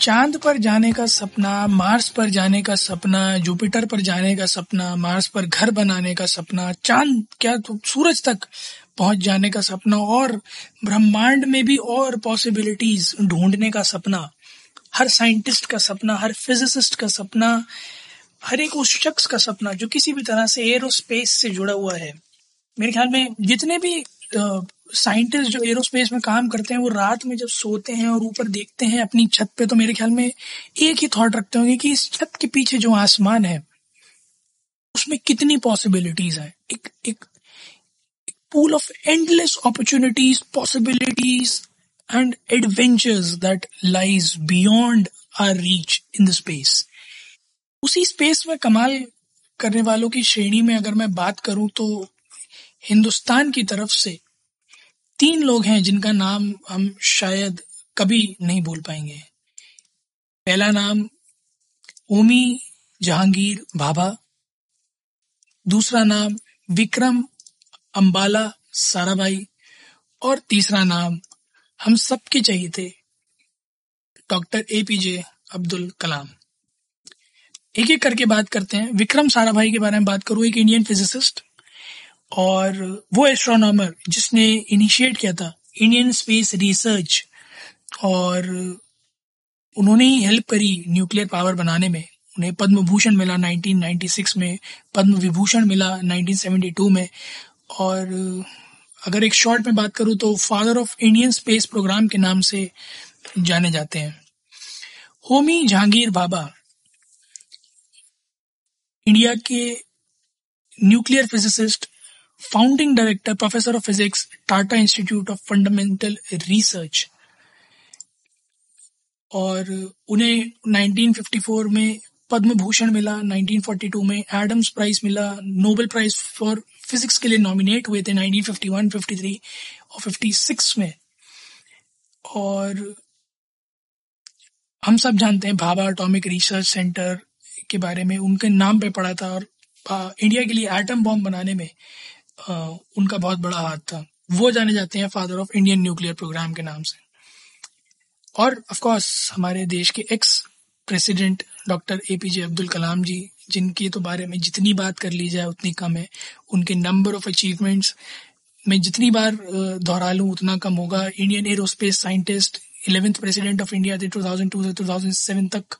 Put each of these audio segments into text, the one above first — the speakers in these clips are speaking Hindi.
चाँद पर जाने का सपना मार्स पर जाने का सपना जुपिटर पर जाने का सपना मार्स पर घर बनाने का सपना, चाँद क्या तो सूरज तक पहुँच जाने का सपना और ब्रह्मांड में भी और पॉसिबिलिटीज ढूँढने का सपना, हर साइंटिस्ट का सपना, हर फिजिसिस्ट का सपना, हर एक उस शख्स का सपना जो किसी भी तरह से एरोस्पेस से जुड़ा हुआ है। मेरे ख्याल में जितने भी साइंटिस्ट जो एरोस्पेस में काम करते हैं वो रात में जब सोते हैं और ऊपर देखते हैं अपनी छत पे तो मेरे ख्याल में एक ही थॉट रखते होंगे कि इस छत के पीछे जो आसमान है उसमें कितनी पॉसिबिलिटीज है एक एक pool of endless opportunities, possibilities, and adventures that lies beyond our reach in the space. उसी स्पेस में कमाल करने वालों की श्रेणी में अगर मैं बात करूँ तो हिंदुस्तान की तरफ़ से तीन लोग हैं जिनका नाम हम शायद कभी नहीं भूल पाएँगे। पहला नाम ओमी जहांगीर भाभा दूसरा नाम विक्रम अंबाला साराभाई। और तीसरा नाम हम सबके चाहिए थे doctor A P J Abdul Kalam. एक एक करके बात करते हैं। विक्रम साराभाई के बारे में बात करूँ। एक इंडियन फिजिसिस्ट। और वो एस्ट्रोनॉमर जिसने इनिशिएट किया था इंडियन स्पेस रिसर्च और उन्होंने ही हेल्प करी न्यूक्लियर पावर बनाने में। उन्हें पद्म भूषण मिला 1996 में, पद्म विभूषण मिला 1972 में। और अगर एक शॉर्ट में बात करूँ तो father of Indian space programme के नाम से जाने जाते हैं। होमी जहांगीर बाबा इंडिया के nuclear physicist founding director professor of physics Tata Institute of Fundamental Research और उन्हें 1954 में पद्म भूषण मिला 1942 में एडम्स प्राइज मिला नोबेल प्राइज फॉर फिजिक्स के लिए नॉमिनेट हुए थे 1951, 53 और 56 में। और हम सब जानते हैं भाभा एटॉमिक रिसर्च सेंटर के बारे में उनके नाम पे पड़ा था और इंडिया के लिए एटम बॉम्ब बनाने में उनका बहुत बड़ा हाथ था। वो जाने जाते हैं father of Indian nuclear programme के नाम से। और ऑफ़ कोर्स हमारे देश के ex president doctor A P J Abdul Kalam ji, जिनके तो बारे में जितनी बात कर ली जाए, उतनी कम है। उनके नंबर ऑफ़ अचीवमेंट्स मैं जितनी बार दोहरा लूँ उतना कम होगा। Indian aerospace scientist eleventh president of India थे 2002 से 2007 तक।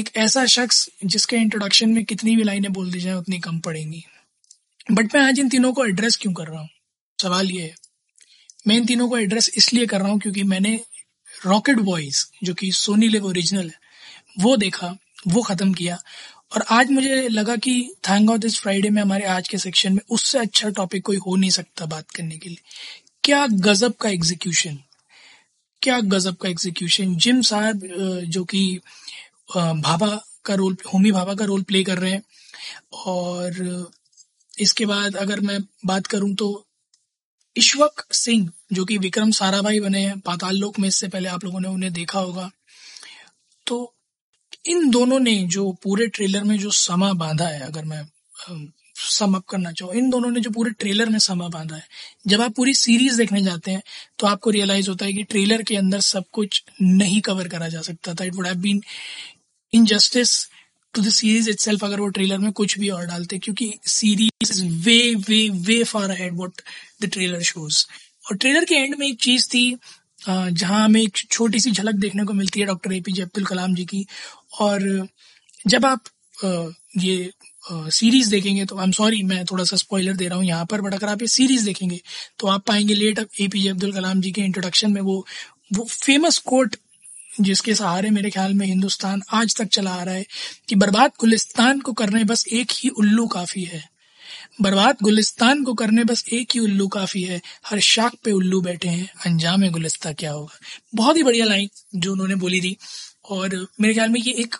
एक ऐसा शख्स जिसके इंट्रोडक्शन में कितनी भी लाइनें बोल दी जाए, उतनी कम पड़ेंगी। बट मैं आज इन तीनों को एड्रेस क्यों कर रहा हूँ? सवाल ये है। मैं इन तीनों को एड्रेस इसलिए कर रहा हूँ क्योंकि मैंने रॉकेट बॉयज़ जो कि सोनी लिव ओरिजिनल है, वो देखा, वो खत्म किया। और आज मुझे लगा कि थैंक गॉड दिस फ्राइडे में हमारे आज के सेक्शन में उससे अच्छा टॉपिक कोई हो नहीं सकता बात करने के लिए। क्या गजब का एग्जीक्यूशन क्या गजब का एग्जीक्यूशन जिम साहब जो कि भाभा का रोल, होमी भाभा का रोल प्ले कर रहे हैं। और इसके बाद अगर मैं बात करूँ तो ईश्वक सिंह, जो कि विक्रम साराभाई बने हैं, पाताल लोक में इससे पहले आप लोगों ने उन्हें देखा होगा। तो इन दोनों ने जो पूरे ट्रेलर में जो समा बांधा है, अगर मैं सम अप करना चाहूँ, इन दोनों ने जो पूरे ट्रेलर में समा बांधा है, जब आप पूरी सीरीज़ देखने जाते हैं तो आपको रियलाइज़ होता है कि ट्रेलर के अंदर सब कुछ नहीं कवर करा जा सकता था। It would have been injustice to the series itself अगर वो ट्रेलर में कुछ भी और डालते, क्योंकि series is way way way far ahead what the trailer shows और ट्रेलर के एंड में एक चीज़ थी जहाँ हमें एक छोटी सी झलक देखने को मिलती है डॉक्टर एपीजे अब्दुल कलाम जी की। और जब आप ये सीरीज़ देखेंगे तो आई एम सॉरी मैं थोड़ा सा स्पॉइलर दे रहा हूँ यहाँ पर बट अगर आप ये सीरीज़ देखेंगे तो आप पाएँगे लेट एपीजे अब्दुल कलाम जी के इंट्रोडक्शन में वो वो फ़ेमस कोट जिसके सहारे मेरे ख्याल में हिंदुस्तान आज तक चला आ रहा है कि बर्बाद गुलिस्तान को करने बस एक ही उल्लू काफ़ी है। बर्बाद गुलिस्तान को करने बस एक ही उल्लू काफ़ी है। हर शाख पे उल्लू बैठे हैं। अंजाम गुलिस्ता क्या होगा? बहुत ही बढ़िया लाइन जो उन्होंने बोली थी। और मेरे ख्याल में ये एक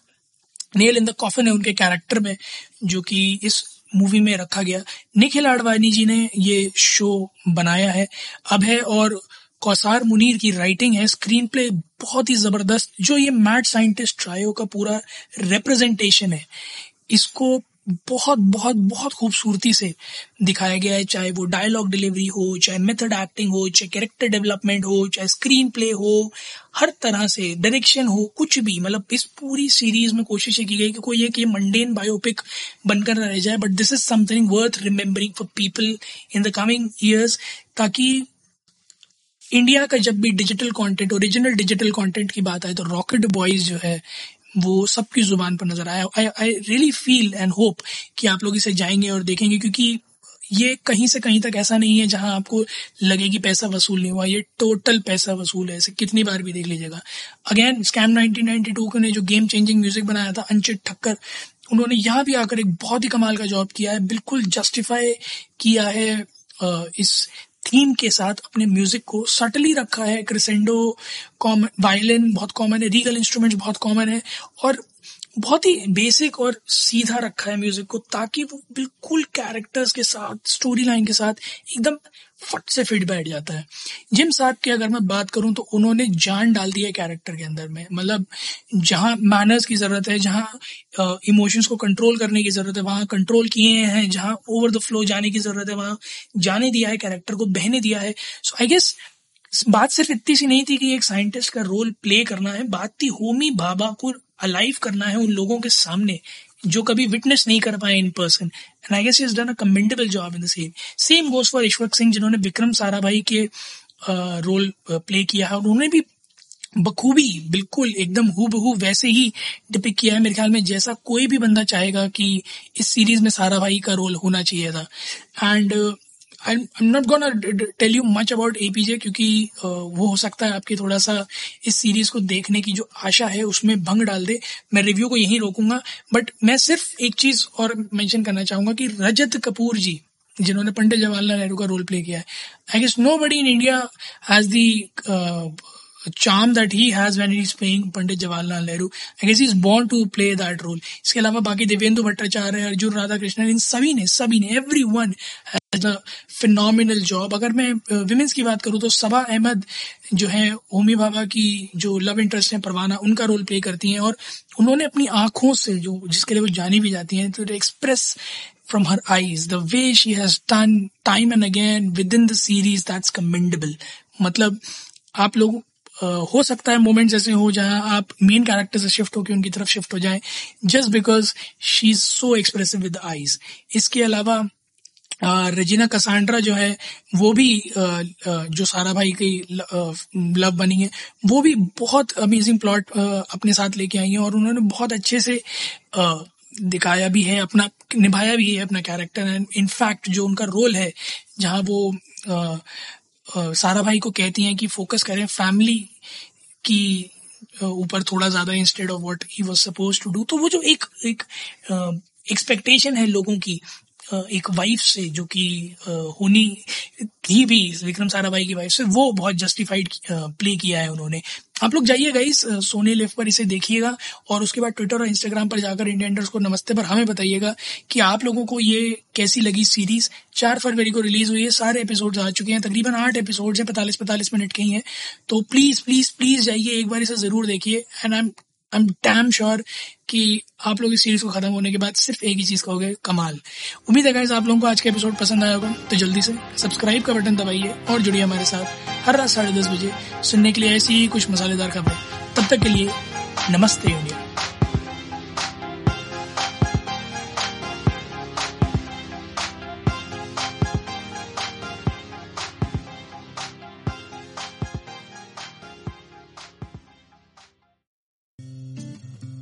नेल इन द कॉफन है उनके कैरेक्टर में, जो कि इस मूवी में रखा गया। निखिल आडवाणी जी ने ये शो बनाया है। अब है और कौसार मुनीर की राइटिंग है स्क्रीन प्ले बहुत ही ज़बरदस्त, जो ये मैड साइंटिस्ट ट्रायो का पूरा रिप्रेजेंटेशन है, इसको बहुत बहुत बहुत खूबसूरती से दिखाया गया है, चाहे वो डायलॉग डिलीवरी हो, चाहे मेथड एक्टिंग हो, चाहे कैरेक्टर डेवलपमेंट हो, चाहे स्क्रीन प्ले हो, हर तरह से डायरेक्शन हो, कुछ भी मतलब इस पूरी सीरीज़ में कोशिश की गई कि कोई एक ये मंडेन बायोपिक बनकर रह जाए but this is something worth remembering for people in the coming years ताकि इंडिया का जब भी digital content original digital content की बात आए तो रॉकेट बॉयज़ जो है, वो सबकी ज़ुबान पर नज़र आया। I I really feel and hope कि आप लोग इसे जाएँगे और देखेंगे क्योंकि ये कहीं से कहीं तक ऐसा नहीं है जहाँ आपको लगे कि पैसा वसूल नहीं हुआ। ये टोटल पैसा वसूल है। इसे कितनी बार भी देख लीजिएगा। अगेन स्कैम 1992 ने जो गेम चेंजिंग म्यूज़िक बनाया था अनचित ठक्कर, उन्होंने यहाँ भी आकर एक बहुत ही कमाल का जॉब किया है। बिल्कुल जस्टिफाई किया है इस थीम के साथ अपने म्यूज़िक को सटली रखा है, क्रिसेंडो कॉमन वायलिन बहुत कॉमन है, रीगल इंस्ट्रूमेंट बहुत कॉमन है और बहुत ही बेसिक और सीधा रखा है म्यूज़िक को ताकि वो बिल्कुल कैरेक्टर्स के साथ स्टोरी लाइन के साथ एकदम फट से फिट बैठ जाता है। जिम साहब की अगर मैं बात करूँ तो उन्होंने जान डाल दी है कैरेक्टर के अंदर में। मतलब जहाँ मैनर्स की ज़रूरत है, जहाँ इमोशंस को कंट्रोल करने की ज़रूरत है, वहाँ कंट्रोल किए हैं, जहाँ ओवर द फ्लो जाने की ज़रूरत है, वहाँ जाने दिया है कैरेक्टर को, बहने दिया है। सो आई गेस बात सिर्फ़ इतनी सी नहीं थी कि एक साइंटिस्ट का रोल प्ले करना है। बात थी होमी बाबा को अलाइव करना है उन लोगों के सामने जो कभी विटनेस नहीं कर पाए in person and I guess is done a commendable job in the same same goes for Ishwar Singh जिन्होंने विक्रम साराभाई के रोल प्ले किया है। और उन्होंने भी बखूबी, बिल्कुल एकदम हु वैसे ही डिपिक किया है मेरे ख्याल में, जैसा कोई भी बंदा चाहेगा कि इस सीरीज़ में सारा भाई का रोल होना चाहिए था। And I am not gonna tell you much about APJ क्योंकि वो हो सकता है आपकी थोड़ा सा इस सीरीज़ को देखने की जो आशा है उसमें भंग डाल दे। मैं रिव्यू को यहीं रोकूँगा। बट मैं सिर्फ़ एक चीज़ और मेंशन करना चाहूँगा कि रजत कपूर जी, जिन्होंने पंडित जवाहरलाल नेहरू का रोल प्ले किया है। I guess nobody in India has the charm that he has when he's playing Pandit Jawaharlal Nehru. I guess he's born to play that role. इसके अलावा बाकी देवेंदु भट्टाचार्य अर्जुन राधा कृष्णन इन सभी ने सभी ने everyone has a phenomenal job अगर मैं विमेंस की बात करूँ तो सबा अहमद जो है होमी बाबा की जो लव इंटरेस्ट है परवाना उनका रोल प्ले करती हैं और उन्होंने अपनी आँखों से जो जिसके लिए वो जानी भी जाती हैं तो express from her eyes the way she has done time and again within the series that's commendable मतलब आप लोग हो सकता है मोमेंट्स ऐसे हो जहाँ आप मेन कैरेक्टर से शिफ्ट होकर उनकी तरफ़ शिफ्ट हो जाएँ just because she is so expressive with eyes इसके अलावा रजीना कसांड्रा जो है, वो भी जो सारा भाई की लव बनी है, वो भी बहुत अमेजिंग प्लॉट अपने साथ लेके आई है और उन्होंने बहुत अच्छे से दिखाया भी है, अपना, निभाया भी है अपना कैरेक्टर एंड इनफैक्ट जो उनका रोल है, जहाँ वो सारा भाई को कहती हैं कि फोकस करें फैमिली की ऊपर थोड़ा ज़्यादा instead of what he was suppose to do तो वो जो एक एक एक्सपेक्टेशन है लोगों की एक वाइफ से जो कि होनी, थी भी विक्रम साराभाई की वाइफ से, वो बहुत जस्टिफाइड प्ले किया है उन्होंने। आप लोग जाइएगा इस सोने लिफ्ट पर इसे देखिएगा और उसके बाद ट्विटर और इंस्टाग्राम पर जाकर इंडियंडर्स को नमस्ते पर हमें बताइएगा कि आप लोगों को ये कैसी लगी सीरीज़ चार फरवरी को रिलीज़ हुई है, सारे एपिसोड आ चुके हैं, तकरीबन आठ एपिसोड हैं, पैंतालीस पैंतालीस मिनट के ही हैं। तो प्लीज़ प्लीज़ प्लीज़ जाइए, एक बार इसे ज़रूर देखिए। And I am I am damn sure कि आप लोग इस सीरीज़ को खत्म होने के बाद सिर्फ़ एक ही चीज़ कहोगे, कमाल। उम्मीद है आप लोगों को आज का एपिसोड पसंद आया होगा तो जल्दी से सब्सक्राइब का बटन दबाइए और जुड़िए हमारे साथ हर रात साढ़े दस बजे सुनने के लिए ऐसी ही कुछ मसालेदार खबरें। तब तक के लिए नमस्ते इंडिया।